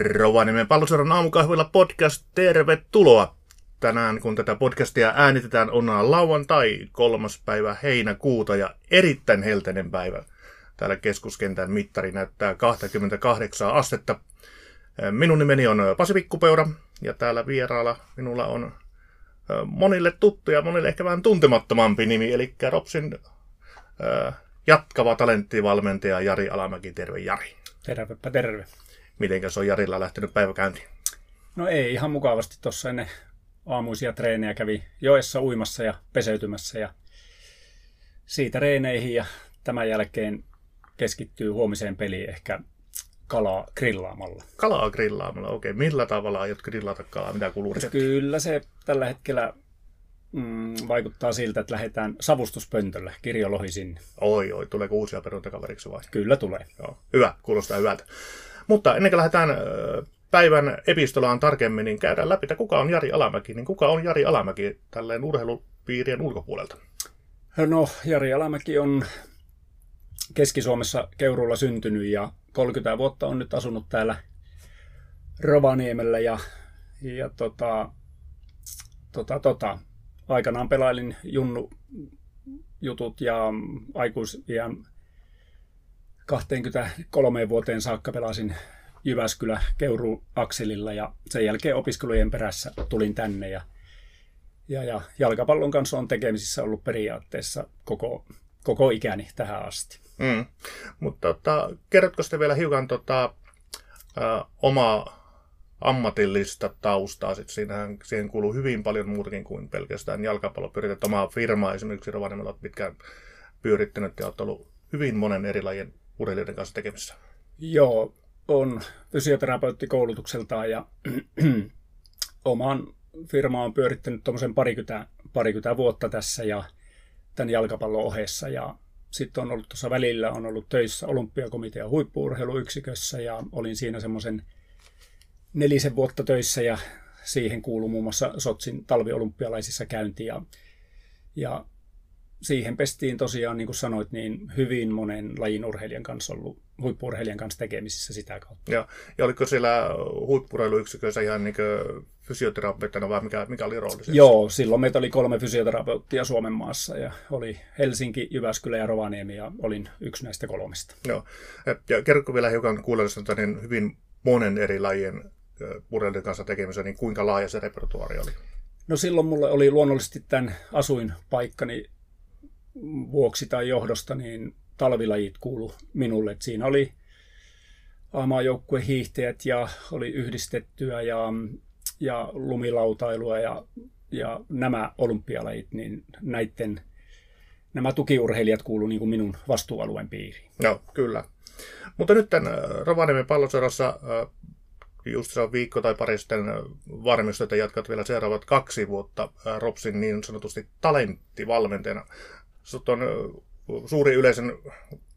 Rovaniemen palloseudun aamukahvilla podcast, tervetuloa! Tänään kun tätä podcastia äänitetään on lauantai, kolmas päivä heinäkuuta ja erittäin helteinen päivä. Täällä keskuskentän mittari näyttää 28 astetta. Minun nimeni on Pasi Pikkupeura ja täällä vieraalla minulla on monille tuttu ja monille ehkä vähän tuntemattomampi nimi, eli Ropsin jatkava talenttivalmentaja Jari Alamäki. Terve Jari. Tervepä terve. Mitenkäs on Jarilla lähtenyt päiväkäyntiin? No ei ihan mukavasti tuossa ennen aamuisia treenejä kävi joessa uimassa ja peseytymässä ja siitä reeneihin ja tämän jälkeen keskittyy huomiseen peliin ehkä kalaa grillaamalla. Kalaa grillaamalla, okei. Millä tavalla aiot grillata kalaa? Mitä kuuluu Kyllä se tällä hetkellä mm, vaikuttaa siltä, että lähdetään savustuspöntölle, kirjolohi sinne. Oi, oi, tuleeko uusia peruntakaveriksi vai? Kyllä tulee. Joo, hyvä, kuulostaa hyvältä. Mutta ennen kuin lähdetään päivän epistolaan tarkemmin, niin käydään läpi, että kuka on Jari Alamäki. Niin kuka on Jari Alamäki tälleen urheilupiirien ulkopuolelta? No, Jari Alamäki on Keski-Suomessa Keuruulla syntynyt ja 30 vuotta on nyt asunut täällä Rovaniemellä ja, ja tota, tota, tota, aikanaan pelailin Junnu jutut ja aikuisiän 23 vuoteen saakka pelasin Jyväskylä Keuru Akselilla ja sen jälkeen opiskelujen perässä tulin tänne ja, ja, ja jalkapallon kanssa on tekemisissä ollut periaatteessa koko, koko ikäni tähän asti. Mm. Mutta tota, kerrotko sitten vielä hiukan tota, ä, omaa ammatillista taustaa. Sitten siinähän, siihen kuuluu hyvin paljon muutakin kuin pelkästään jalkapallo. Pyrität omaa firmaa esimerkiksi Rovaniemellä olet pitkään pyörittänyt ja olet ollut hyvin monen eri lajien urheilijoiden kanssa tekemissä. Joo, on fysioterapeutti koulutukseltaan ja oman firma on pyörittänyt tuommoisen parikymmentä, parikymmentä vuotta tässä ja tämän jalkapallon ohessa ja sitten on ollut tuossa välillä, on ollut töissä olympiakomitean huippuurheiluyksikössä ja olin siinä semmoisen nelisen vuotta töissä ja siihen kuuluu muun muassa Sotsin talviolympialaisissa käynti ja, ja siihen pestiin tosiaan, niin kuin sanoit, niin hyvin monen lajin urheilijan kanssa ollut, huippurheilijan kanssa tekemisissä sitä kautta. Ja, ja oliko siellä huippurheiluyksikössä ihan niin fysioterapeuttina vai mikä, mikä oli rooli? Joo, silloin meitä oli kolme fysioterapeuttia Suomen maassa ja oli Helsinki, Jyväskylä ja Rovaniemi ja olin yksi näistä kolmesta. Joo. Ja kerrotko vielä hiukan kuulijoille niin hyvin monen eri lajien urheilijan kanssa tekemisen, niin kuinka laaja se repertuaari oli? No silloin mulle oli luonnollisesti tämän asuinpaikkani vuoksi tai johdosta, niin talvilajit kuulu minulle. Et siinä oli aamajoukkue hiihtäjät ja oli yhdistettyä ja, ja lumilautailua ja, ja nämä olympialajit, niin näiden, nämä tukiurheilijat kuulu niin kuin minun vastuualueen piiriin. Joo, kyllä. Mutta nyt tämän Rovaniemen palloseurassa just se on viikko tai pari sitten varmistui, että jatkat vielä seuraavat kaksi vuotta Ropsin niin sanotusti talenttivalmentajana. Sut on suuri yleisön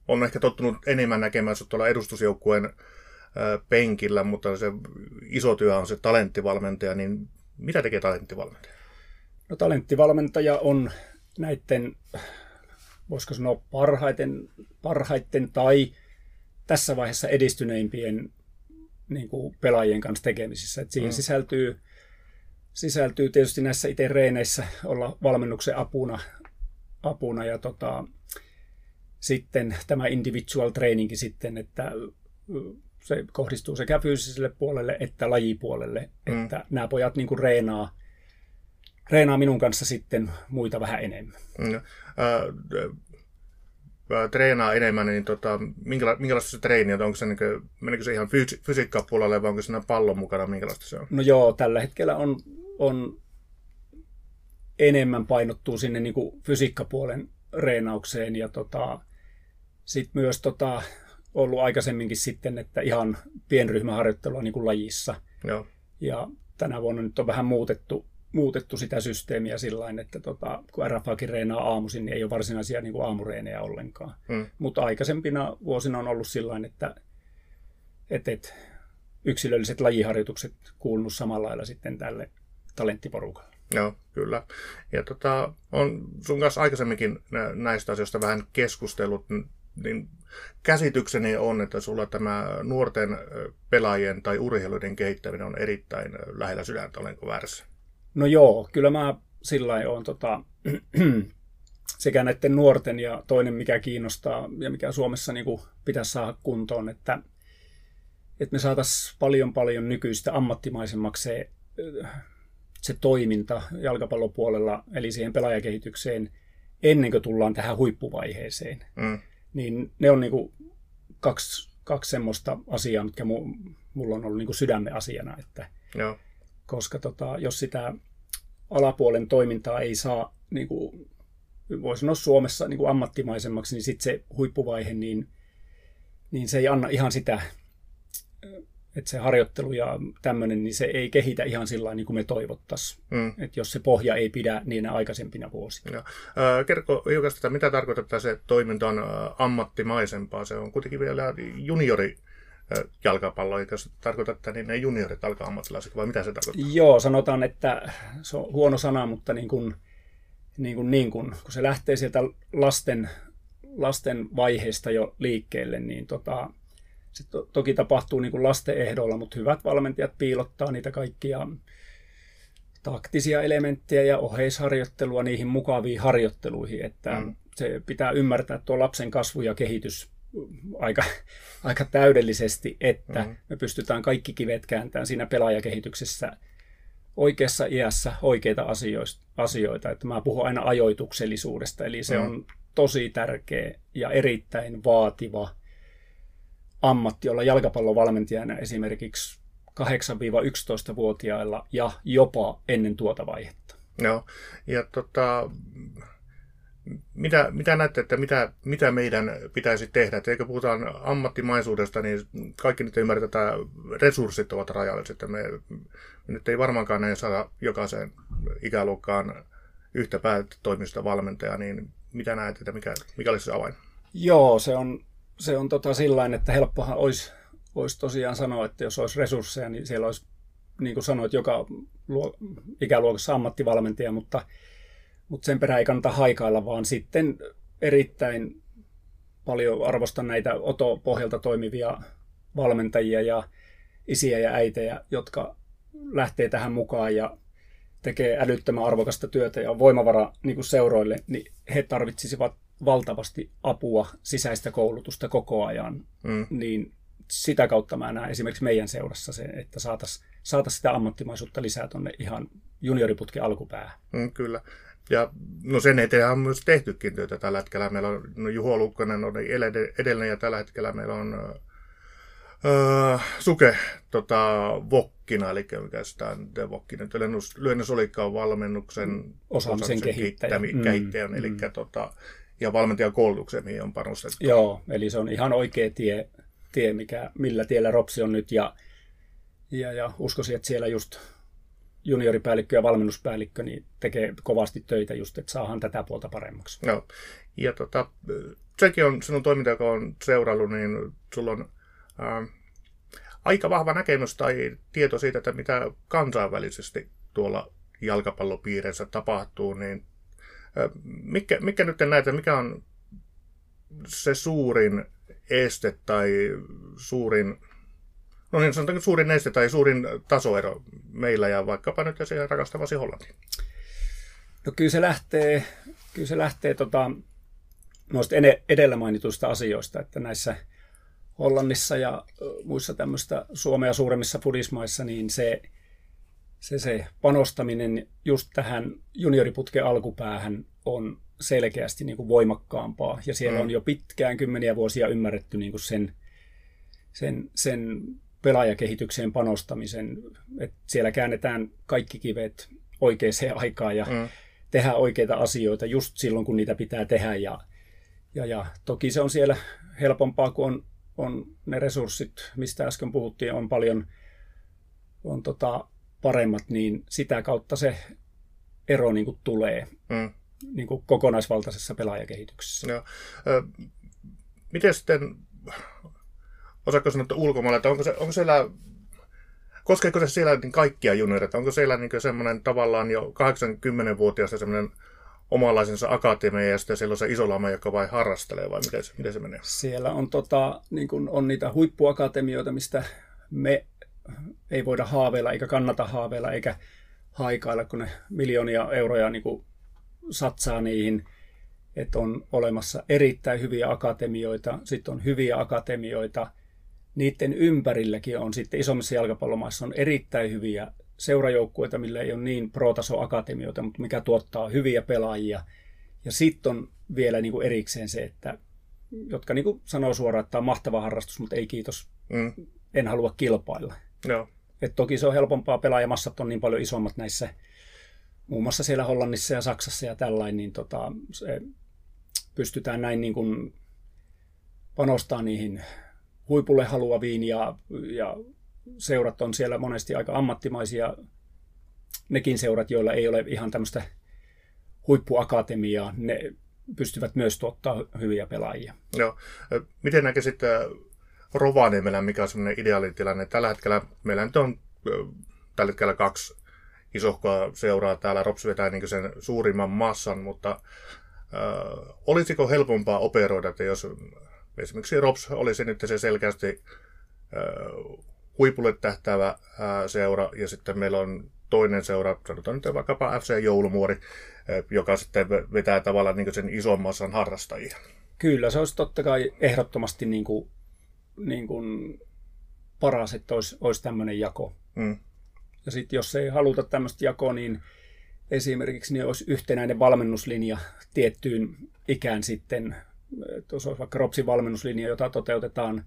on ehkä tottunut enemmän näkemään sut tuolla edustusjoukkueen penkillä, mutta se iso työ on se talenttivalmentaja, niin mitä tekee talenttivalmentaja? No talenttivalmentaja on näiden, voisiko sanoa parhaiten, parhaiten tai tässä vaiheessa edistyneimpien niin kuin pelaajien kanssa tekemisissä. Et siihen mm. sisältyy, sisältyy tietysti näissä itse reeneissä olla valmennuksen apuna, apuna ja tota, sitten tämä individual trainingi sitten, että se kohdistuu sekä fyysiselle puolelle että lajipuolelle, mm. että nämä pojat niin kuin reenaa, reenaa minun kanssa sitten muita vähän enemmän. Mm. Äh, treenaa enemmän, niin tota, minkäla- minkälaista se treeni on? Onko se, niin kuin, menikö se ihan fysi- fysiikkapuolelle vai onko siinä pallon mukana? Minkälaista se on? No joo, tällä hetkellä on, on enemmän painottuu sinne niin kuin fysiikkapuolen reenaukseen ja tota, sitten myös tota, ollut aikaisemminkin sitten, että ihan pienryhmäharjoittelua niin kuin lajissa. Joo. Ja tänä vuonna nyt on vähän muutettu, muutettu sitä systeemiä sillä että tota, kun RFAkin reenaa aamuisin, niin ei ole varsinaisia niin kuin aamureenejä ollenkaan. Mm. Mutta aikaisempina vuosina on ollut sillä että, että, että yksilölliset lajiharjoitukset kuulunut samalla lailla sitten tälle talenttiporukalle. Joo, kyllä. Ja tota, on sun kanssa aikaisemminkin näistä asioista vähän keskustellut. niin käsitykseni on, että sulla tämä nuorten pelaajien tai urheiluiden kehittäminen on erittäin lähellä sydäntä, olenko väärässä? No joo, kyllä mä sillä on tota, sekä näiden nuorten ja toinen, mikä kiinnostaa ja mikä Suomessa niin kuin pitäisi saada kuntoon, että, että me saataisiin paljon paljon nykyistä ammattimaisemmaksi se, se toiminta jalkapallopuolella, eli siihen pelaajakehitykseen, ennen kuin tullaan tähän huippuvaiheeseen. Mm. Niin ne on niin kuin kaksi, kaksi semmoista asiaa, mitkä mulla on ollut niin kuin sydämen asiana, että Joo. koska tota, jos sitä alapuolen toimintaa ei saa niin kuin voi sanoa Suomessa niin kuin ammattimaisemmaksi, niin sitten se huippuvaihe, niin, niin se ei anna ihan sitä, että se harjoittelu ja tämmöinen, niin se ei kehitä ihan sillä niin kuin me toivottaisiin. Mm. Että jos se pohja ei pidä niin aikaisempina vuosina. Ja, äh, kerro hiukan sitä, mitä tarkoittaa se toiminta on ammattimaisempaa. Se on kuitenkin vielä juniori jalkapallo, eikä se tarkoita, että niin ne juniorit alkaa ammattilaiset, vai mitä se tarkoittaa? Joo, sanotaan, että se on huono sana, mutta niin kuin, niin kuin, niin kuin, kun se lähtee sieltä lasten, lasten vaiheesta jo liikkeelle, niin tota, se to, toki tapahtuu niin kuin lasten ehdolla, mutta hyvät valmentajat piilottaa niitä kaikkia taktisia elementtejä ja oheisharjoittelua niihin mukaviin harjoitteluihin, että mm. se pitää ymmärtää tuo lapsen kasvu ja kehitys aika, aika täydellisesti, että mm. me pystytään kaikki kivet kääntämään siinä pelaajakehityksessä oikeassa iässä oikeita asioita. Että mä puhun aina ajoituksellisuudesta, eli se mm. on tosi tärkeä ja erittäin vaativa ammatti olla jalkapallovalmentajana esimerkiksi 8-11-vuotiailla ja jopa ennen tuota vaihetta. Joo, ja tota, mitä, mitä näette, että mitä, mitä meidän pitäisi tehdä? Että eikö puhutaan ammattimaisuudesta, niin kaikki nyt ymmärretään, että resurssit ovat rajalliset. Me, me nyt ei varmaankaan näin saada jokaiseen ikäluokkaan yhtä päätoimista valmentajaa, niin mitä näet, että mikä, mikä olisi se avain? Joo, se on, se on tota sillain, että helppohan olisi, olisi tosiaan sanoa, että jos olisi resursseja, niin siellä olisi, niin kuin sanoit, joka luo, ikäluokassa ammattivalmentaja, mutta mutta sen perään ei kannata haikailla, vaan sitten erittäin paljon arvostan näitä oto-pohjalta toimivia valmentajia ja isiä ja äitejä, jotka lähtee tähän mukaan ja tekee älyttömän arvokasta työtä ja on voimavara niin kuin seuroille, niin he tarvitsisivat valtavasti apua, sisäistä koulutusta koko ajan. Mm. Niin sitä kautta mä näen esimerkiksi meidän seurassa se, että saataisiin saatais sitä ammattimaisuutta lisää tuonne ihan junioriputken alkupäähän. Mm, kyllä. Ja no sen eteen on myös tehtykin työtä tällä hetkellä. Meillä on no Juho Lukkonen on edellinen ja tällä hetkellä meillä on öö, Suke tota, Vokkina, eli mikä sitä on Vokkinen, lyhennys olikaan valmennuksen mm, osaamisen kehittäjä. kehittäjä mm, eli mm. Tota, ja valmentajan koulutukseen, mihin on panostettu. Joo, eli se on ihan oikea tie, tie mikä, millä tiellä Ropsi on nyt ja, ja, ja uskoisin, että siellä just junioripäällikkö ja valmennuspäällikkö niin tekee kovasti töitä just, että saahan tätä puolta paremmaksi. Joo. Ja tota, sekin on sinun toiminta, joka on seurannut, niin sulla on ää, aika vahva näkemys tai tieto siitä, että mitä kansainvälisesti tuolla jalkapallopiireissä tapahtuu, niin mikä, mikä nyt näitä, mikä on se suurin este tai suurin no niin sanotaanko suurin este tai suurin tasoero meillä ja vaikkapa nyt siihen rakastavasi Hollantiin? No kyllä se lähtee, kyllä se lähtee tota, noista edellä mainituista asioista, että näissä Hollannissa ja muissa tämmöistä Suomea suuremmissa pudismaissa, niin se, se, se panostaminen just tähän junioriputken alkupäähän on selkeästi niin kuin voimakkaampaa. Ja siellä mm. on jo pitkään, kymmeniä vuosia ymmärretty niin kuin sen, sen, sen pelaajakehitykseen panostamisen, että siellä käännetään kaikki kivet oikeaan aikaan ja mm. tehdään oikeita asioita just silloin, kun niitä pitää tehdä. Ja, ja, ja toki se on siellä helpompaa, kun on, on ne resurssit, mistä äsken puhuttiin, on paljon on tota, paremmat, niin sitä kautta se ero niin kuin tulee mm. niin kuin kokonaisvaltaisessa pelaajakehityksessä. Joo. miten sitten osaako sanoa, että ulkomailla, että onko, se, onko siellä, koskeeko se siellä niin kaikkia junioreita, onko siellä niin semmoinen tavallaan jo 80-vuotiaasta semmoinen omanlaisensa akatemia ja sitten siellä on se iso lama, joka vain harrastelee, vai miten se, miten se menee? Siellä on, tota, niin kun on niitä huippuakatemioita, mistä me ei voida haaveilla, eikä kannata haaveilla, eikä haikailla, kun ne miljoonia euroja niin kuin satsaa niihin, että on olemassa erittäin hyviä akatemioita, sitten on hyviä akatemioita, niiden ympärilläkin on sitten isommissa jalkapallomaissa on erittäin hyviä seurajoukkueita, millä ei ole niin pro-taso-akatemioita, mutta mikä tuottaa hyviä pelaajia. Ja sitten on vielä niin kuin erikseen se, että jotka niin kuin sanoo suoraan, että tämä on mahtava harrastus, mutta ei kiitos, mm. en halua kilpailla. Joo. Et toki se on helpompaa, pelaajamassat on niin paljon isommat näissä, muun muassa siellä Hollannissa ja Saksassa ja tällainen, niin tota, se pystytään näin niin kuin panostaa niihin huipulle haluaviin ja, ja seurat on siellä monesti aika ammattimaisia, nekin seurat, joilla ei ole ihan tämmöistä huippuakatemiaa, ne pystyvät myös tuottaa hyviä pelaajia. Joo. Miten näkisit Rovaniemellä, mikä on semmoinen ideaalitilanne? Tällä hetkellä meillä nyt on tällä hetkellä kaksi isohkoa seuraa täällä. Rops vetää niin sen suurimman massan, mutta äh, olisiko helpompaa operoida, että jos esimerkiksi Rops olisi nyt se selkeästi äh, huipulle tähtäävä äh, seura, ja sitten meillä on toinen seura, sanotaan nyt vaikkapa FC Joulumuori, äh, joka sitten vetää tavallaan niin sen ison massan harrastajia. Kyllä, se olisi totta kai ehdottomasti niin kuin, niin kuin paras, että olisi, olisi tämmöinen jako. Mm. Ja sitten jos ei haluta tämmöistä jakoa, niin esimerkiksi niin olisi yhtenäinen valmennuslinja tiettyyn ikään sitten. Tuossa olisi vaikka Ropsin valmennuslinja, jota toteutetaan,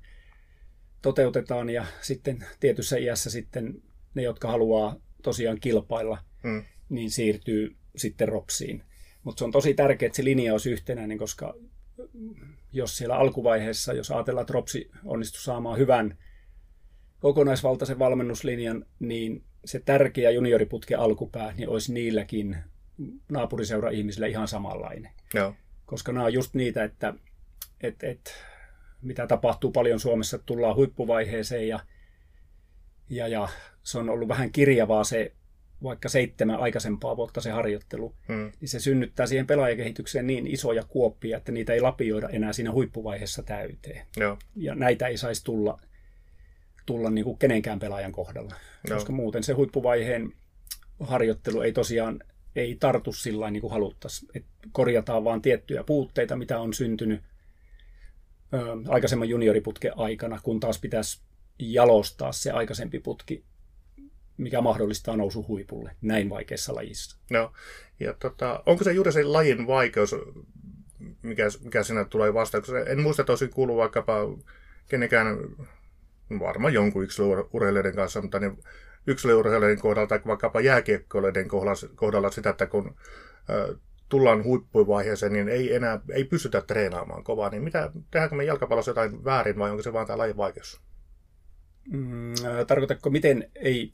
toteutetaan ja sitten tietyssä iässä sitten ne, jotka haluaa tosiaan kilpailla, mm. niin siirtyy sitten Ropsiin. Mutta se on tosi tärkeää, että se linja olisi yhtenäinen, koska jos siellä alkuvaiheessa, jos ajatellaan, että Ropsi onnistuu saamaan hyvän kokonaisvaltaisen valmennuslinjan, niin se tärkeä junioriputken alkupää niin olisi niilläkin naapuriseura ihmisillä ihan samanlainen. Joo. Koska nämä on just niitä, että et, et, mitä tapahtuu paljon Suomessa, että tullaan huippuvaiheeseen ja, ja, ja se on ollut vähän kirjavaa se vaikka seitsemän aikaisempaa vuotta se harjoittelu, hmm. niin se synnyttää siihen pelaajakehitykseen niin isoja kuoppia, että niitä ei lapioida enää siinä huippuvaiheessa täyteen. Joo. Ja näitä ei saisi tulla tulla niin kuin kenenkään pelaajan kohdalla. Joo. Koska muuten se huippuvaiheen harjoittelu ei tosiaan ei tartu sillä niin kuin haluttaisiin. Et korjataan vaan tiettyjä puutteita, mitä on syntynyt ö, aikaisemman junioriputken aikana, kun taas pitäisi jalostaa se aikaisempi putki, mikä mahdollistaa nousu huipulle näin vaikeassa lajissa. No, ja tota, onko se juuri se lajin vaikeus, mikä, mikä sinä tulee vastaan? En muista, että olisin kuullut vaikkapa kenenkään varmaan jonkun yksilöurheilijoiden kanssa, mutta niin yksilöurheilijoiden kohdalla tai vaikkapa jääkiekkoilijoiden kohdalla, kohdalla sitä, että kun äh, tullaan huippuvaiheeseen, niin ei enää ei pystytä treenaamaan kovaa. Niin mitä, tehdäänkö me jalkapallossa jotain väärin vai onko se vaan tämä lajin vaikeus? Mm, tarkoitatko, miten ei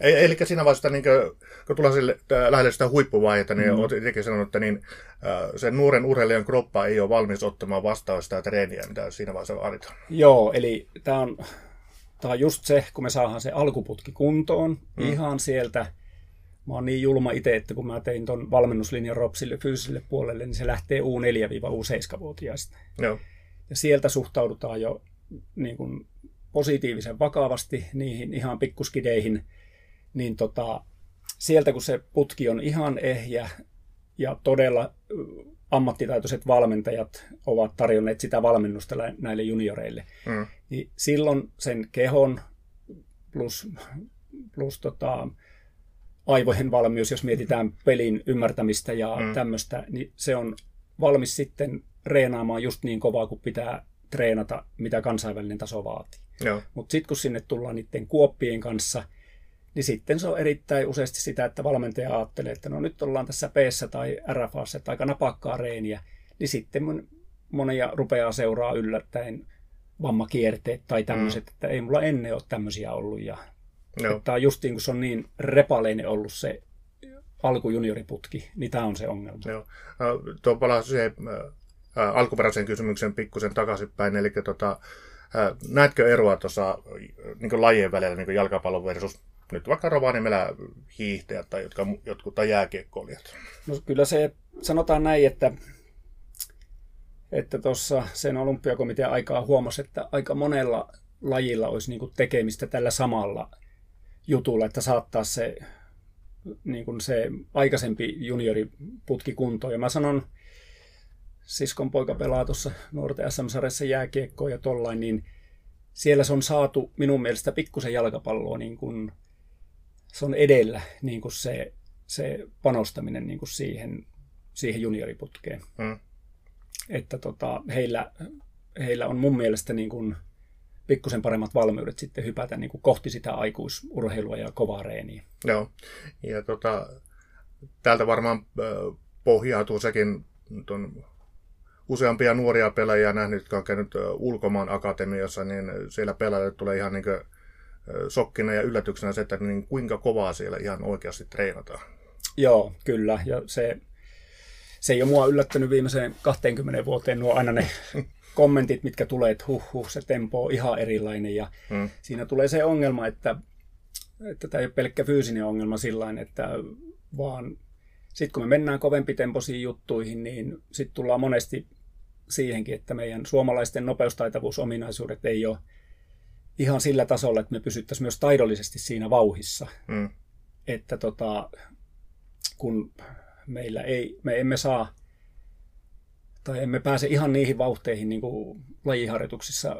Eli siinä vaiheessa, niin kuin, kun tullaan sille, lähelle sitä huippuvaihetta, niin mm. olet itsekin sanonut, että niin, sen nuoren urheilijan kroppa ei ole valmis ottamaan vastaan sitä treeniä, mitä siinä vaiheessa vaaditaan. Joo, eli tämä on, tämä on just se, kun me saadaan se alkuputki kuntoon mm. ihan sieltä. Mä oon niin julma itse, että kun mä tein ton valmennuslinjan Ropsille fyysiselle puolelle, niin se lähtee U4-U7-vuotiaista. Joo. Ja sieltä suhtaudutaan jo niin kuin positiivisen vakavasti niihin ihan pikkuskideihin – niin tota, sieltä kun se putki on ihan ehjä ja todella ammattitaitoiset valmentajat ovat tarjonneet sitä valmennusta näille junioreille, mm. niin silloin sen kehon plus, plus tota, aivojen valmius, jos mietitään pelin ymmärtämistä ja mm. tämmöistä, niin se on valmis sitten reenaamaan just niin kovaa kuin pitää treenata, mitä kansainvälinen taso vaatii. Mutta sitten kun sinne tullaan niiden kuoppien kanssa – niin sitten se on erittäin useasti sitä, että valmentaja ajattelee, että no nyt ollaan tässä p tai RFAssa, että aika napakkaa reeniä, niin sitten monia rupeaa seuraa yllättäen vammakierteet tai tämmöiset, mm. että ei mulla ennen ole tämmöisiä ollut. Ja, no. Että justiin kun se on niin repaleinen ollut se alkujunioriputki, niin tämä on se ongelma. Joo. No, tuo palaa siihen äh, alkuperäisen kysymyksen pikkusen takaisinpäin, eli tota, äh, näetkö eroa tuossa niin lajien välillä, niin jalkapallon versus nyt vaikka Rovaniemellä hiihtäjät tai jotka, jotkut tai jääkiekkoilijat? No kyllä se, sanotaan näin, että että tuossa sen olympiakomitean aikaa huomasi, että aika monella lajilla olisi niin kuin tekemistä tällä samalla jutulla, että saattaa se, niin kuin se aikaisempi junioriputki kuntoon. Ja mä sanon, siskon poika pelaa tuossa nuorten SM-sarjassa jääkiekkoa ja tollain, niin siellä se on saatu minun mielestä pikkusen jalkapalloa, niin kuin, se on edellä niin kuin se, se panostaminen niin kuin siihen, siihen junioriputkeen. Mm. Että tota, heillä, heillä on mun mielestä niin kuin, pikkusen paremmat valmiudet sitten hypätä niin kuin kohti sitä aikuisurheilua ja kovaa reeniä. Joo, ja tota, täältä varmaan pohjautuu sekin tuon useampia nuoria pelaajia nähnyt, jotka on käynyt ulkomaan akatemiassa, niin siellä pelaajille tulee ihan niin sokkina ja yllätyksenä se, että niin kuinka kovaa siellä ihan oikeasti treenataan. Joo, kyllä. Ja se, se ei ole mua yllättänyt viimeiseen 20 vuoteen nuo aina ne kommentit, mitkä tulee, että huh, huh se tempo on ihan erilainen. Ja hmm. siinä tulee se ongelma, että, että tämä ei ole pelkkä fyysinen ongelma sillä että vaan sitten kun me mennään kovempitempoisiin juttuihin, niin sitten tullaan monesti siihenkin, että meidän suomalaisten nopeustaitavuusominaisuudet ei ole ihan sillä tasolla, että me pysyttäisiin myös taidollisesti siinä vauhissa. Mm. Että tota, kun meillä ei, me emme saa tai emme pääse ihan niihin vauhteihin niin kuin lajiharjoituksissa,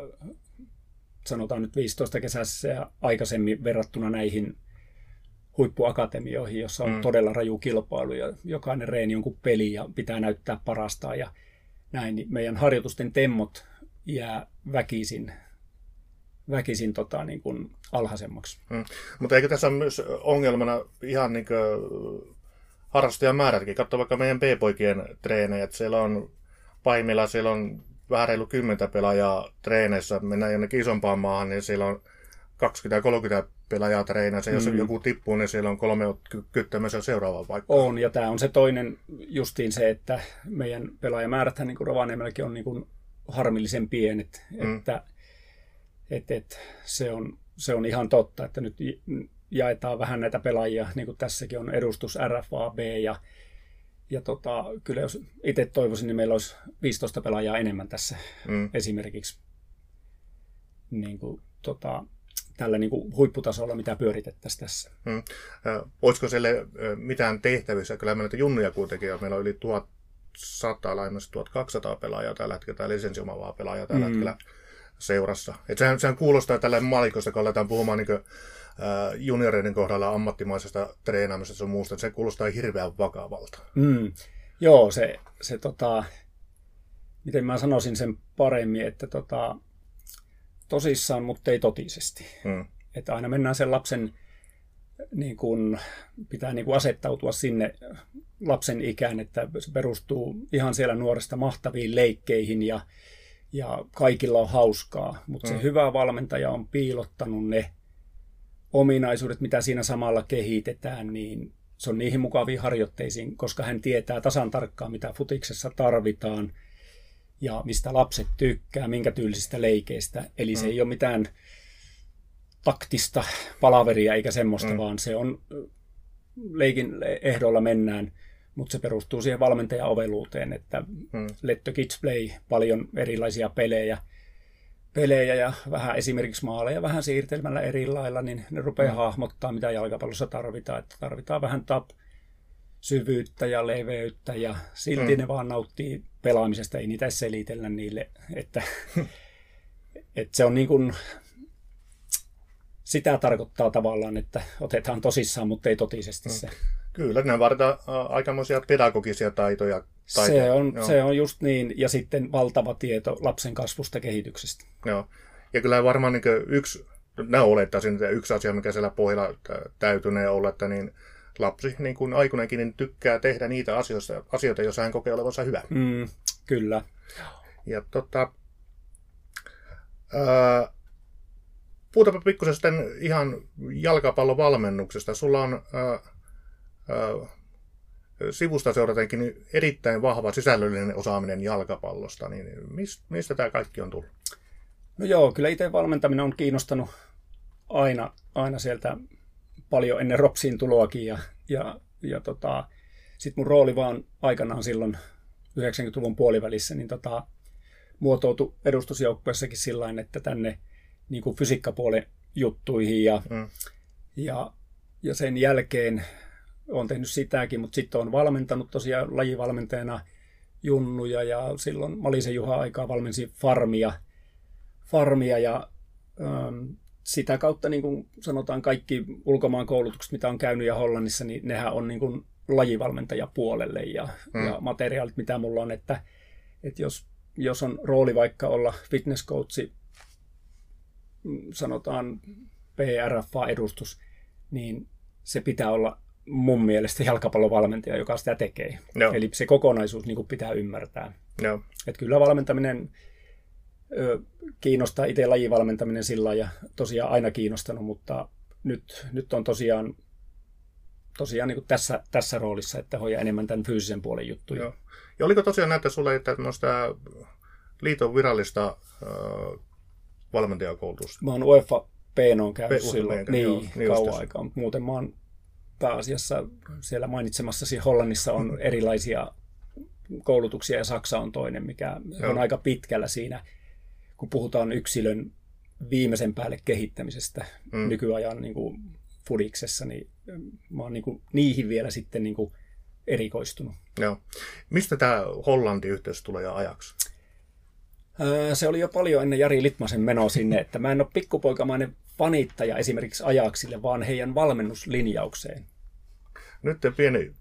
sanotaan nyt 15 kesässä ja aikaisemmin verrattuna näihin huippuakatemioihin, jossa on mm. todella raju kilpailu ja jokainen reeni on kuin peli ja pitää näyttää parastaan ja näin, niin meidän harjoitusten temmot jää väkisin, väkisin tota, niin kuin alhaisemmaksi. Mm. Mutta eikö tässä ole myös ongelmana ihan niin kuin harrastajamäärätkin? Katso vaikka meidän B-poikien treenejä, että siellä on pahimmillaan siellä on vähän reilu kymmentä pelaajaa treeneissä, mennään jonnekin isompaan maahan, niin siellä on 20-30 pelaajaa treeneissä. Jos mm. joku tippuu, niin siellä on kolme kyttämässä seuraavaan paikkaan. On, ja tämä on se toinen justiin se, että meidän pelaajamääräthän niin kuin Rovaniemelläkin on niin kuin harmillisen pienet, mm. että et, et, se, on, se on ihan totta, että nyt jaetaan vähän näitä pelaajia, niin kuin tässäkin on edustus RFAB ja ja tota, kyllä jos itse toivoisin, niin meillä olisi 15 pelaajaa enemmän tässä mm. esimerkiksi niin kuin, tota, tällä niin kuin huipputasolla, mitä pyöritettäisiin tässä. Mm. Olisiko sille mitään tehtävissä? Kyllä meillä junnuja kuitenkin on. Meillä on yli 1100, laimassa 1200 pelaajaa tällä hetkellä, tai lisensiomavaa pelaajaa tällä mm. hetkellä seurassa. Et sehän, sehän kuulostaa tällä malikosta, kun aletaan puhumaan niin kuin, junioreiden kohdalla ammattimaisesta treenaamisesta ja muusta, se kuulostaa hirveän vakavalta. Mm. Joo, se, se tota, miten mä sanoisin sen paremmin, että tota, tosissaan, mutta ei totisesti. Mm. Että aina mennään sen lapsen, niin kun, pitää niin kun asettautua sinne lapsen ikään, että se perustuu ihan siellä nuoresta mahtaviin leikkeihin ja, ja kaikilla on hauskaa, mutta mm. se hyvä valmentaja on piilottanut ne ominaisuudet, mitä siinä samalla kehitetään, niin se on niihin mukaviin harjoitteisiin, koska hän tietää tasan tarkkaan, mitä futiksessa tarvitaan ja mistä lapset tykkää, minkä tyylisistä leikeistä. Eli se mm. ei ole mitään taktista palaveria eikä semmoista, mm. vaan se on leikin ehdolla mennään, mutta se perustuu siihen valmentajan oveluuteen, että mm. let the kids play, paljon erilaisia pelejä – pelejä ja vähän esimerkiksi maaleja vähän siirtelmällä eri lailla, niin ne rupeaa mm. hahmottaa, mitä jalkapallossa tarvitaan. Että tarvitaan vähän tap syvyyttä ja leveyttä ja silti mm. ne vaan nauttii pelaamisesta, ei niitä selitellä niille, että, että se on niin kuin, sitä tarkoittaa tavallaan, että otetaan tosissaan, mutta ei totisesti mm. se. Kyllä, ne vaaditaan aikamoisia pedagogisia taitoja. taitoja. Se, on, se on just niin, ja sitten valtava tieto lapsen kasvusta kehityksestä. Joo, ja kyllä varmaan niin yksi, nämä olettaisin, että yksi asia, mikä siellä pohjalla täytynee olla, että niin lapsi, niin kuin aikuinenkin, niin tykkää tehdä niitä asioita, asioita joissa hän kokee olevansa hyvä. Mm, kyllä. Ja tota, ää, puhutaanpa pikkusen sitten ihan jalkapallovalmennuksesta. Sulla on ää, sivusta seuratenkin erittäin vahva sisällöllinen osaaminen jalkapallosta, niin mistä tämä kaikki on tullut? No joo, kyllä itse valmentaminen on kiinnostanut aina, aina sieltä paljon ennen Ropsiin tuloakin ja, ja, ja tota, sitten mun rooli vaan aikanaan silloin 90-luvun puolivälissä, niin tota, muotoutui edustusjoukkueessakin sillä että tänne niin kuin fysiikkapuolen juttuihin ja, mm. ja, ja sen jälkeen olen tehnyt sitäkin, mutta sitten olen valmentanut tosiaan lajivalmentajana junnuja ja silloin Malisen Juha aikaa valmensi farmia, farmia ja ähm, sitä kautta niin kuin sanotaan kaikki ulkomaan koulutukset, mitä on käynyt ja Hollannissa, niin nehän on niin kuin lajivalmentajapuolelle ja, mm. ja materiaalit, mitä mulla on, että, että jos, jos on rooli vaikka olla fitness coachi, mm, sanotaan PRFA-edustus, niin se pitää olla mun mielestä jalkapallovalmentaja, joka sitä tekee. No. Eli se kokonaisuus niin pitää ymmärtää. No. Et kyllä valmentaminen ö, kiinnostaa itse lajivalmentaminen sillä ja tosiaan aina kiinnostanut, mutta nyt, nyt on tosiaan, tosiaan niin tässä, tässä roolissa, että hoidaa enemmän tämän fyysisen puolen juttuja. Joo. Ja oliko tosiaan näitä sulle tämmöistä liiton virallista ö, valmentajakoulutusta? Mä oon UEFA P on käynyt silloin niin, niin kauan aikaa, muuten mä oon pääasiassa siellä mainitsemassasi Hollannissa on erilaisia koulutuksia ja Saksa on toinen, mikä Joo. on aika pitkällä siinä, kun puhutaan yksilön viimeisen päälle kehittämisestä mm. nykyajan niin kuin fudiksessa, niin mä oon niin kuin, niihin vielä sitten niin kuin erikoistunut. Joo. Mistä tämä Hollanti-yhteys tulee ajaksi? Se oli jo paljon ennen Jari Litmasen menoa sinne, että mä en ole pikkupoikamainen fanittaja esimerkiksi ajaksille, vaan heidän valmennuslinjaukseen. Nyt pieni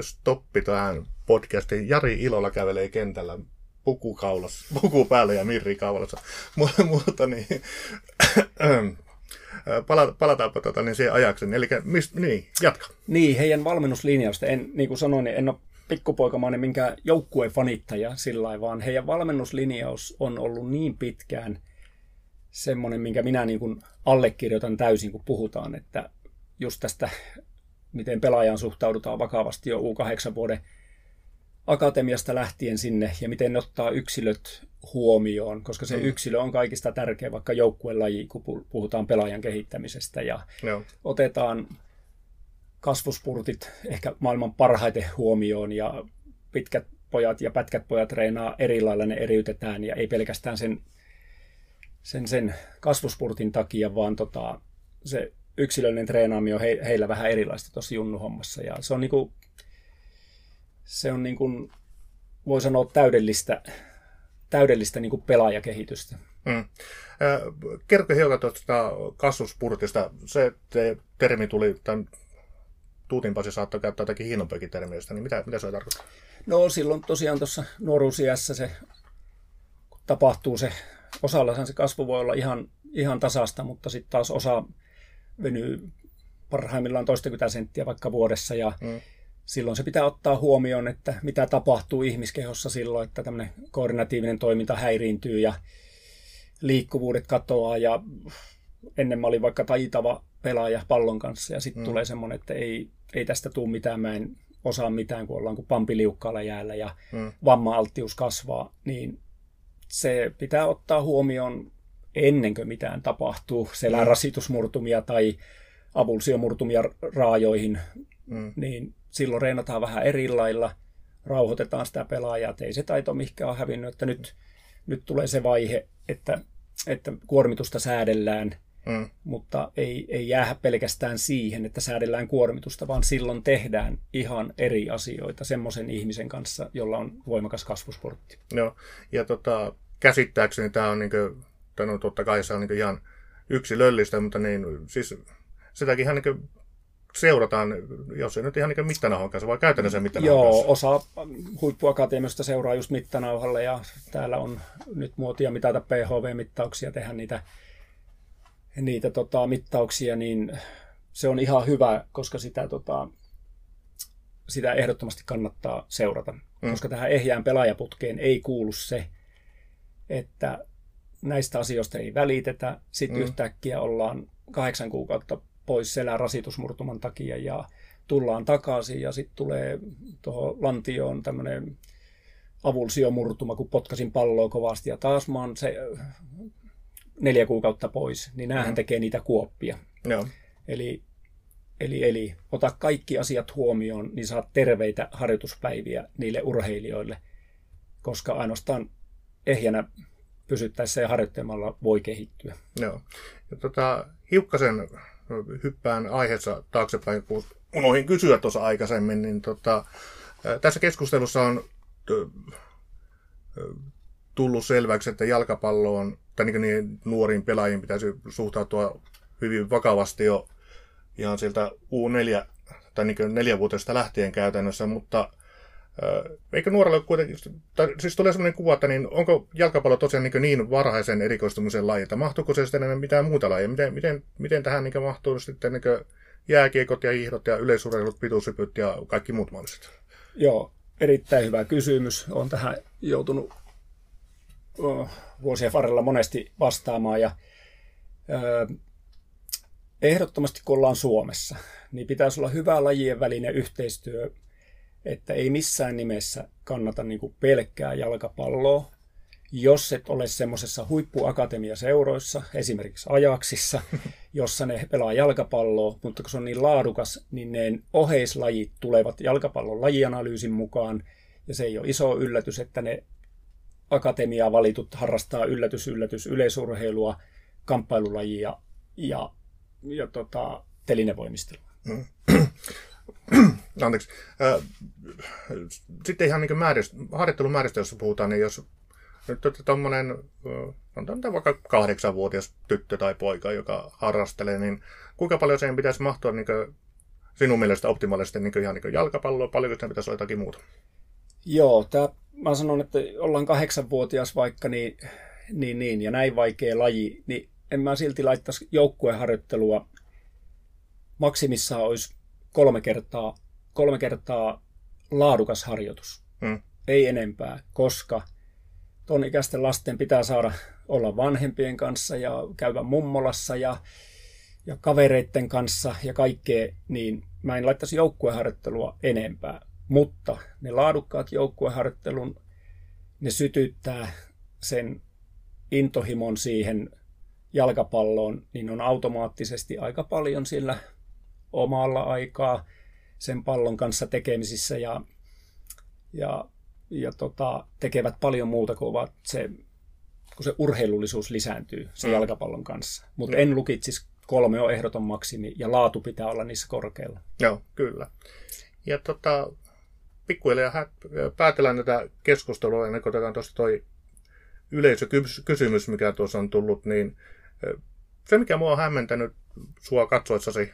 stoppi tähän podcastiin. Jari Ilola kävelee kentällä puku, kaulassa, puku päällä ja Mirri kaulassa. Mutta niin, palataanpa tota, niin siihen ajaksen. Eli mist, niin, jatka. Niin, heidän valmennuslinjausta. En, niin kuin sanoin, niin en ole pikkupoikamainen minkä joukkueen fanittaja sillä vaan heidän valmennuslinjaus on ollut niin pitkään semmoinen, minkä minä niin kuin allekirjoitan täysin, kun puhutaan, että just tästä, miten pelaajan suhtaudutaan vakavasti jo U8 vuoden akatemiasta lähtien sinne ja miten ne ottaa yksilöt huomioon, koska se mm. yksilö on kaikista tärkeä vaikka joukkuelaji, kun puhutaan pelaajan kehittämisestä ja Joo. otetaan kasvuspurtit ehkä maailman parhaiten huomioon ja pitkät pojat ja pätkät pojat treenaa eri lailla, ne eriytetään ja ei pelkästään sen, sen, sen kasvuspurtin takia, vaan tota, se yksilöllinen treenaaminen on he, heillä vähän erilaista tuossa junnuhommassa ja se on niinku, se on niinku, voi sanoa täydellistä, täydellistä niinku pelaajakehitystä. Hmm. Kerro hiukan tuosta kasvuspurtista. Se termi tuli tämän Tuutin Pasi saattoi käyttää jotakin hiinompiakin termiöistä, niin mitä, mitä se tarkoittaa? No silloin tosiaan tuossa nuoruusiässä se, tapahtuu se, osallahan se kasvu voi olla ihan, ihan tasasta, mutta sitten taas osa venyy parhaimmillaan toistakymmentä senttiä vaikka vuodessa ja mm. silloin se pitää ottaa huomioon, että mitä tapahtuu ihmiskehossa silloin, että tämmöinen koordinatiivinen toiminta häiriintyy ja liikkuvuudet katoaa ja ennen mä olin vaikka taitava pelaaja pallon kanssa ja sitten mm. tulee semmoinen, että ei, ei tästä tule mitään, mä en osaa mitään, kun ollaan kuin pampiliukkaalla jäällä ja mm. vamma-alttius kasvaa, niin se pitää ottaa huomioon ennen kuin mitään tapahtuu, selän mm. rasitusmurtumia tai avulsiomurtumia raajoihin, mm. niin silloin reenataan vähän eri lailla, rauhoitetaan sitä pelaajaa, että ei se taito mihinkään ole hävinnyt, että nyt, nyt tulee se vaihe, että, että kuormitusta säädellään, Mm. Mutta ei, ei jää pelkästään siihen, että säädellään kuormitusta, vaan silloin tehdään ihan eri asioita semmoisen ihmisen kanssa, jolla on voimakas kasvusportti. Joo, ja tota, käsittääkseni tämä on, niinku, no totta kai se on niinku ihan yksilöllistä, mutta niin, siis sitäkin ihan niinku seurataan, jos ei nyt ihan niin mittanauhan kanssa, vaan käytännössä mittanauhan Joo, kanssa. osa huippuakatemiasta seuraa just mittanauhalle ja täällä on nyt muotia mitata PHV-mittauksia, tehdä niitä niitä tota, mittauksia, niin se on ihan hyvä, koska sitä, tota, sitä ehdottomasti kannattaa seurata. Mm. Koska tähän ehjään pelaajaputkeen ei kuulu se, että näistä asioista ei välitetä. Sitten mm. yhtäkkiä ollaan kahdeksan kuukautta pois selän rasitusmurtuman takia ja tullaan takaisin ja sitten tulee tuohon lantioon tämmöinen avulsiomurtuma, kun potkasin palloa kovasti ja taas mä oon se neljä kuukautta pois, niin näähän mm. tekee niitä kuoppia. Joo. Eli Eli, eli ota kaikki asiat huomioon, niin saat terveitä harjoituspäiviä niille urheilijoille, koska ainoastaan ehjänä pysyttäessä ja harjoittelemalla voi kehittyä. Joo. Ja tota, hiukkasen hyppään aiheessa taaksepäin, kun unohdin kysyä tuossa aikaisemmin, niin tota, tässä keskustelussa on tullut selväksi, että jalkapalloon tai niin, niin nuoriin pelaajiin pitäisi suhtautua hyvin vakavasti jo ihan sieltä U4 tai niin neljävuotesta lähtien käytännössä, mutta eikö nuorelle kuitenkin, tai siis tulee sellainen kuva, että niin onko jalkapallo tosiaan niin, niin varhaisen erikoistumisen laji, että mahtuuko se sitten enemmän mitään muuta lajia? Miten, miten, miten tähän niin mahtuu sitten niin jääkiekot ja hiihdot ja yleisurheilut, pituushypyt ja kaikki muut mahdolliset? Joo, erittäin hyvä kysymys. Olen tähän joutunut vuosien varrella monesti vastaamaan. Ja ehdottomasti kun ollaan Suomessa, niin pitäisi olla hyvä lajien välinen yhteistyö, että ei missään nimessä kannata niin kuin pelkkää jalkapalloa, jos et ole semmoisessa huippuakatemiaseuroissa, esimerkiksi Ajaksissa, jossa ne pelaa jalkapalloa, mutta kun se on niin laadukas, niin ne oheislajit tulevat jalkapallon lajianalyysin mukaan, ja se ei ole iso yllätys, että ne akatemiaa valitut harrastaa yllätys, yllätys, yleisurheilua, kamppailulajia ja, ja tota, telinevoimistelua. Mm. Anteeksi. Sitten ihan niin määristä, harjoittelun määristä, jos puhutaan, niin jos nyt tuommoinen, on vaikka kahdeksanvuotias tyttö tai poika, joka harrastelee, niin kuinka paljon siihen pitäisi mahtua niin sinun mielestä optimaalisesti niin ihan niin jalkapalloa, paljonko sitä pitäisi olla jotakin muuta? Joo, tämä, mä sanon, että ollaan kahdeksanvuotias vaikka, niin, niin, niin, ja näin vaikea laji, niin en mä silti laittaisi joukkueharjoittelua. Maksimissaan olisi kolme kertaa, kolme kertaa laadukas harjoitus. Hmm. Ei enempää, koska tuon ikäisten lasten pitää saada olla vanhempien kanssa ja käydä mummolassa ja, ja kavereiden kanssa ja kaikkea, niin mä en laittaisi joukkueharjoittelua enempää. Mutta ne laadukkaat joukkueharjoittelun, ne sytyttää sen intohimon siihen jalkapalloon, niin on automaattisesti aika paljon sillä omalla aikaa sen pallon kanssa tekemisissä ja, ja, ja tota, tekevät paljon muuta kuin ovat se, kun se urheilullisuus lisääntyy sen mm. jalkapallon kanssa. Mutta mm. en lukitsisi kolme on ehdoton maksimi ja laatu pitää olla niissä korkealla. Joo, kyllä. Ja tota, pikkuhiljaa päätellään tätä keskustelua ennen kuin otetaan tuosta toi yleisökysymys, mikä tuossa on tullut, niin se, mikä mua on hämmentänyt sua katsoessasi,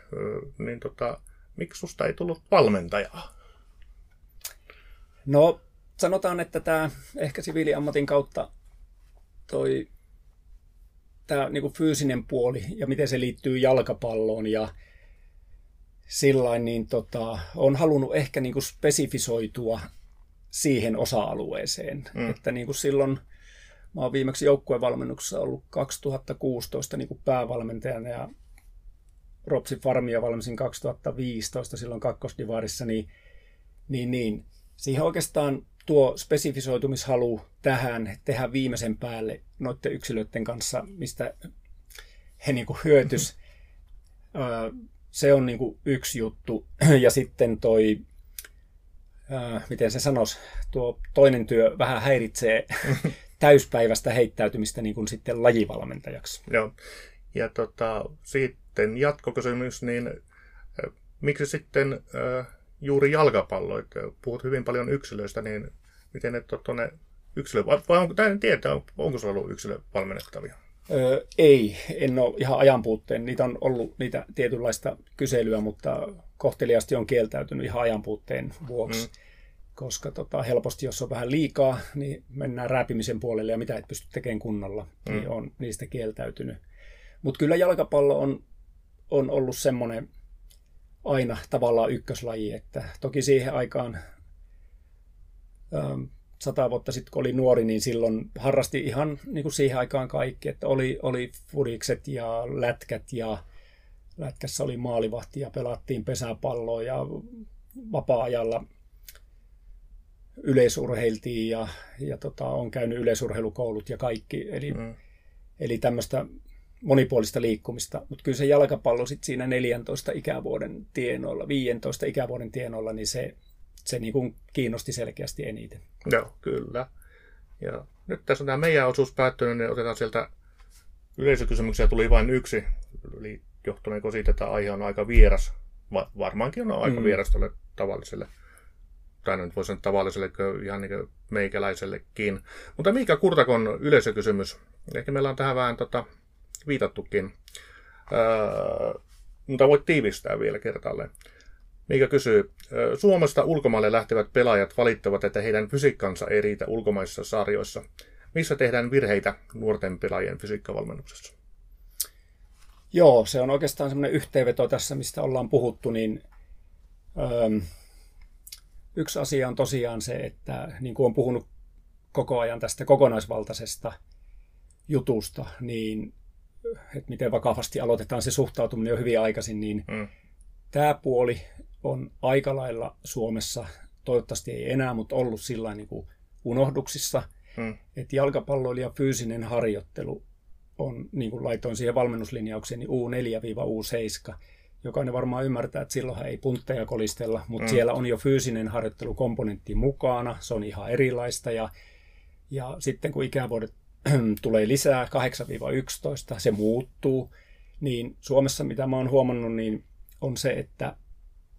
niin tota, miksi susta ei tullut valmentajaa? No, sanotaan, että tämä ehkä siviiliammatin kautta toi tämä niin fyysinen puoli ja miten se liittyy jalkapalloon ja sillain, niin tota, on halunnut ehkä niin kuin spesifisoitua siihen osa-alueeseen. Mm. Että niin kuin silloin, mä oon viimeksi joukkuevalmennuksessa ollut 2016 niin kuin päävalmentajana ja Ropsi Farmia valmisin 2015 silloin kakkosdivarissa, niin, niin, niin siihen oikeastaan tuo spesifisoitumishalu tähän tehdä viimeisen päälle noiden yksilöiden kanssa, mistä he niin hyötys. se on niin kuin yksi juttu. Ja sitten toi, miten se sanoisi, tuo toinen työ vähän häiritsee täyspäivästä heittäytymistä niin kuin sitten lajivalmentajaksi. Joo. Ja tota, sitten jatkokysymys, niin miksi sitten äh, juuri jalkapallo? Puhut hyvin paljon yksilöistä, niin miten et ole tuonne yksilö, vai onko, tämä tietää, onko se ollut yksilövalmennettavia? Öö, ei, en ole ihan ajanpuutteen. Niitä on ollut niitä tietynlaista kyselyä, mutta kohteliasti on kieltäytynyt ihan ajanpuutteen vuoksi. Mm. Koska tota, helposti, jos on vähän liikaa, niin mennään rääpimisen puolelle ja mitä et pysty tekemään kunnolla, niin mm. niin on niistä kieltäytynyt. Mutta kyllä jalkapallo on, on ollut semmoinen aina tavallaan ykköslaji, että toki siihen aikaan ähm, sata vuotta sitten, kun oli nuori, niin silloin harrasti ihan niin kuin siihen aikaan kaikki, että oli, oli fudikset ja lätkät ja lätkässä oli maalivahti ja pelattiin pesäpalloa ja vapaa-ajalla yleisurheiltiin ja, ja tota, on käynyt yleisurheilukoulut ja kaikki. Eli, mm. eli tämmöistä monipuolista liikkumista, mutta kyllä se jalkapallo sit siinä 14 ikävuoden tienoilla, 15 ikävuoden tienoilla, niin se, se niin kuin kiinnosti selkeästi eniten. Joo, kyllä. Ja nyt tässä on tämä meidän osuus päättynyt, niin otetaan sieltä yleisökysymyksiä tuli vain yksi, eli johtuneeko siitä, että aihe on aika vieras. Va- varmaankin on aika mm. vieras tuolle tavalliselle, tai nyt voisi sanoa tavalliselle, ihan niin meikäläisellekin. Mutta mikä Kurtakon yleisökysymys? Ehkä meillä on tähän vähän tota, viitattukin. Öö, mutta voit tiivistää vielä kertaalleen. Mikä kysyy, Suomesta ulkomaille lähtevät pelaajat valittavat, että heidän fysiikkansa ei riitä ulkomaisissa sarjoissa. Missä tehdään virheitä nuorten pelaajien fysiikkavalmennuksessa? Joo, se on oikeastaan semmoinen yhteenveto tässä, mistä ollaan puhuttu, niin öö, yksi asia on tosiaan se, että niin kuin on puhunut koko ajan tästä kokonaisvaltaisesta jutusta, niin että miten vakavasti aloitetaan se suhtautuminen jo hyvin aikaisin, niin mm. tämä puoli on aika lailla Suomessa, toivottavasti ei enää, mutta ollut sillä niin kuin unohduksissa, mm. että jalkapalloilija fyysinen harjoittelu on, niin kuin laitoin siihen valmennuslinjaukseen, niin U4-U7. Jokainen varmaan ymmärtää, että silloinhan ei puntteja kolistella, mutta mm. siellä on jo fyysinen harjoittelukomponentti mukana, se on ihan erilaista ja, ja sitten kun ikävuodet tulee lisää 8-11, se muuttuu, niin Suomessa mitä mä oon huomannut, niin on se, että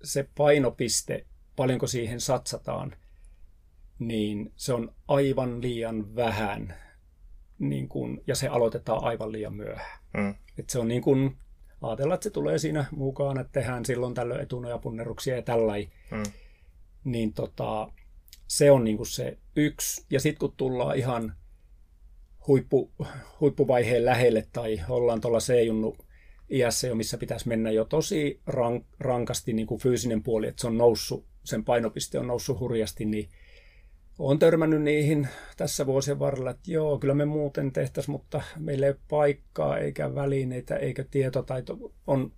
se painopiste, paljonko siihen satsataan, niin se on aivan liian vähän niin kun, ja se aloitetaan aivan liian myöhään. Mm. Et se on niin kuin, ajatellaan, että se tulee siinä mukaan, että tehdään silloin tällöin etunojapunneruksia ja tällainen. Mm. Niin tota, se on niin kuin se yksi. Ja sitten kun tullaan ihan huippu, huippuvaiheen lähelle tai ollaan tuolla C-junnu iässä jo, missä pitäisi mennä jo tosi rank, rankasti niin kuin fyysinen puoli, että se on noussut, sen painopiste on noussut hurjasti, niin olen törmännyt niihin tässä vuosien varrella, että joo, kyllä me muuten tehtäisiin, mutta meillä ei ole paikkaa eikä välineitä eikä tietotaito. On,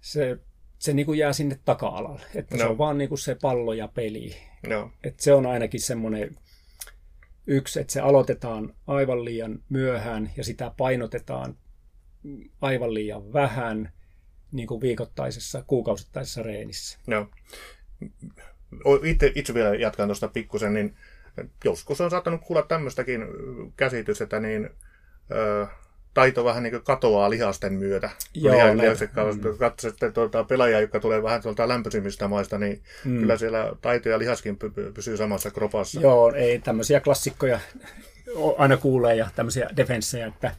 se se niin kuin jää sinne taka-alalle, että no. se on vaan niin kuin se pallo ja peli. No. Että se on ainakin semmoinen yksi, että se aloitetaan aivan liian myöhään ja sitä painotetaan aivan liian vähän niin kuin viikoittaisessa, kuukausittaisessa reenissä. No itse, itse vielä jatkan tuosta pikkusen, niin joskus on saattanut kuulla tämmöistäkin käsitystä, niin ö, taito vähän niin katoaa lihasten myötä. Joo, Liha, lihakset, mm. katsotte tuota pelaajia, jotka tulee vähän tuolta lämpöisimmistä maista, niin mm. kyllä siellä taito ja lihaskin pysyy samassa kropassa. Joo, ei tämmöisiä klassikkoja aina kuulee ja tämmöisiä defenssejä, että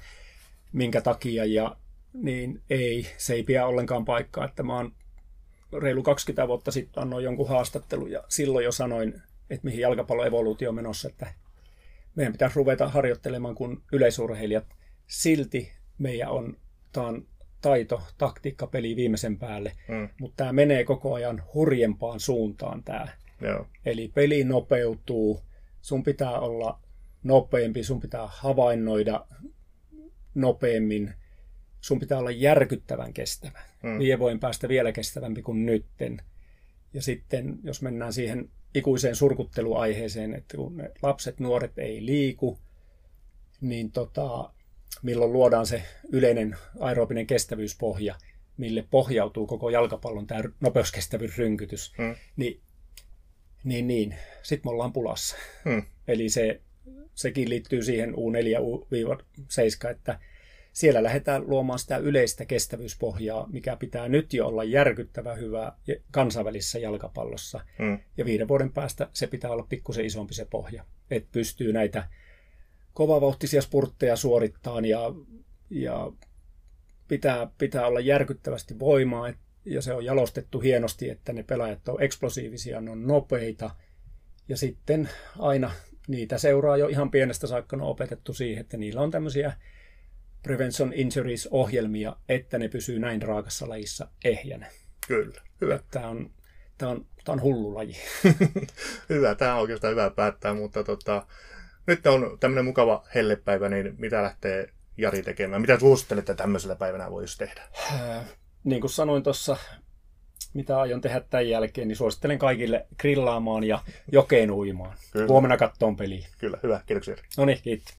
minkä takia ja niin ei, se ei pidä ollenkaan paikkaa, että mä oon reilu 20 vuotta sitten annoin jonkun haastattelun ja silloin jo sanoin, että mihin jalkapalloevoluutio on menossa, että meidän pitäisi ruveta harjoittelemaan kuin yleisurheilijat. Silti meidän on, tämä on taito, taktiikka peli viimeisen päälle, mm. mutta tämä menee koko ajan hurjempaan suuntaan tämä. Joo. Eli peli nopeutuu, sun pitää olla nopeampi, sun pitää havainnoida nopeammin, sun pitää olla järkyttävän kestävä. Mm. Viiden vuoden päästä vielä kestävämpi kuin nytten. Ja sitten, jos mennään siihen ikuiseen surkutteluaiheeseen, että kun ne lapset, nuoret ei liiku, niin tota, milloin luodaan se yleinen aerobinen kestävyyspohja, mille pohjautuu koko jalkapallon tämä nopeuskestävyysrynkytys, mm. niin, niin, niin sitten me ollaan pulassa. Mm. Eli se, sekin liittyy siihen U4-7, että siellä lähdetään luomaan sitä yleistä kestävyyspohjaa, mikä pitää nyt jo olla järkyttävä hyvä kansainvälisessä jalkapallossa. Mm. Ja viiden vuoden päästä se pitää olla pikkusen isompi se pohja, että pystyy näitä kovavauhtisia spurtteja suorittaa ja, ja pitää, pitää olla järkyttävästi voimaa ja se on jalostettu hienosti, että ne pelaajat on eksplosiivisia, ne on nopeita ja sitten aina niitä seuraa jo ihan pienestä saakka on opetettu siihen, että niillä on tämmöisiä Prevention Injuries-ohjelmia, että ne pysyy näin raakassa lajissa ehjänä. Kyllä, hyvä. Tämä on, tämä on, tämä on hullu laji. hyvä, tämä on oikeastaan hyvä päättää, mutta tota, nyt on tämmöinen mukava hellepäivä, niin mitä lähtee Jari tekemään? Mitä suosittelette tämmöisellä päivänä voisi tehdä? Äh, niin kuin sanoin tuossa, mitä aion tehdä tämän jälkeen, niin suosittelen kaikille grillaamaan ja jokeen uimaan. Kyllä. Huomenna kattoon peliä. Kyllä, hyvä. Kiitoksia. No niin, kiitos.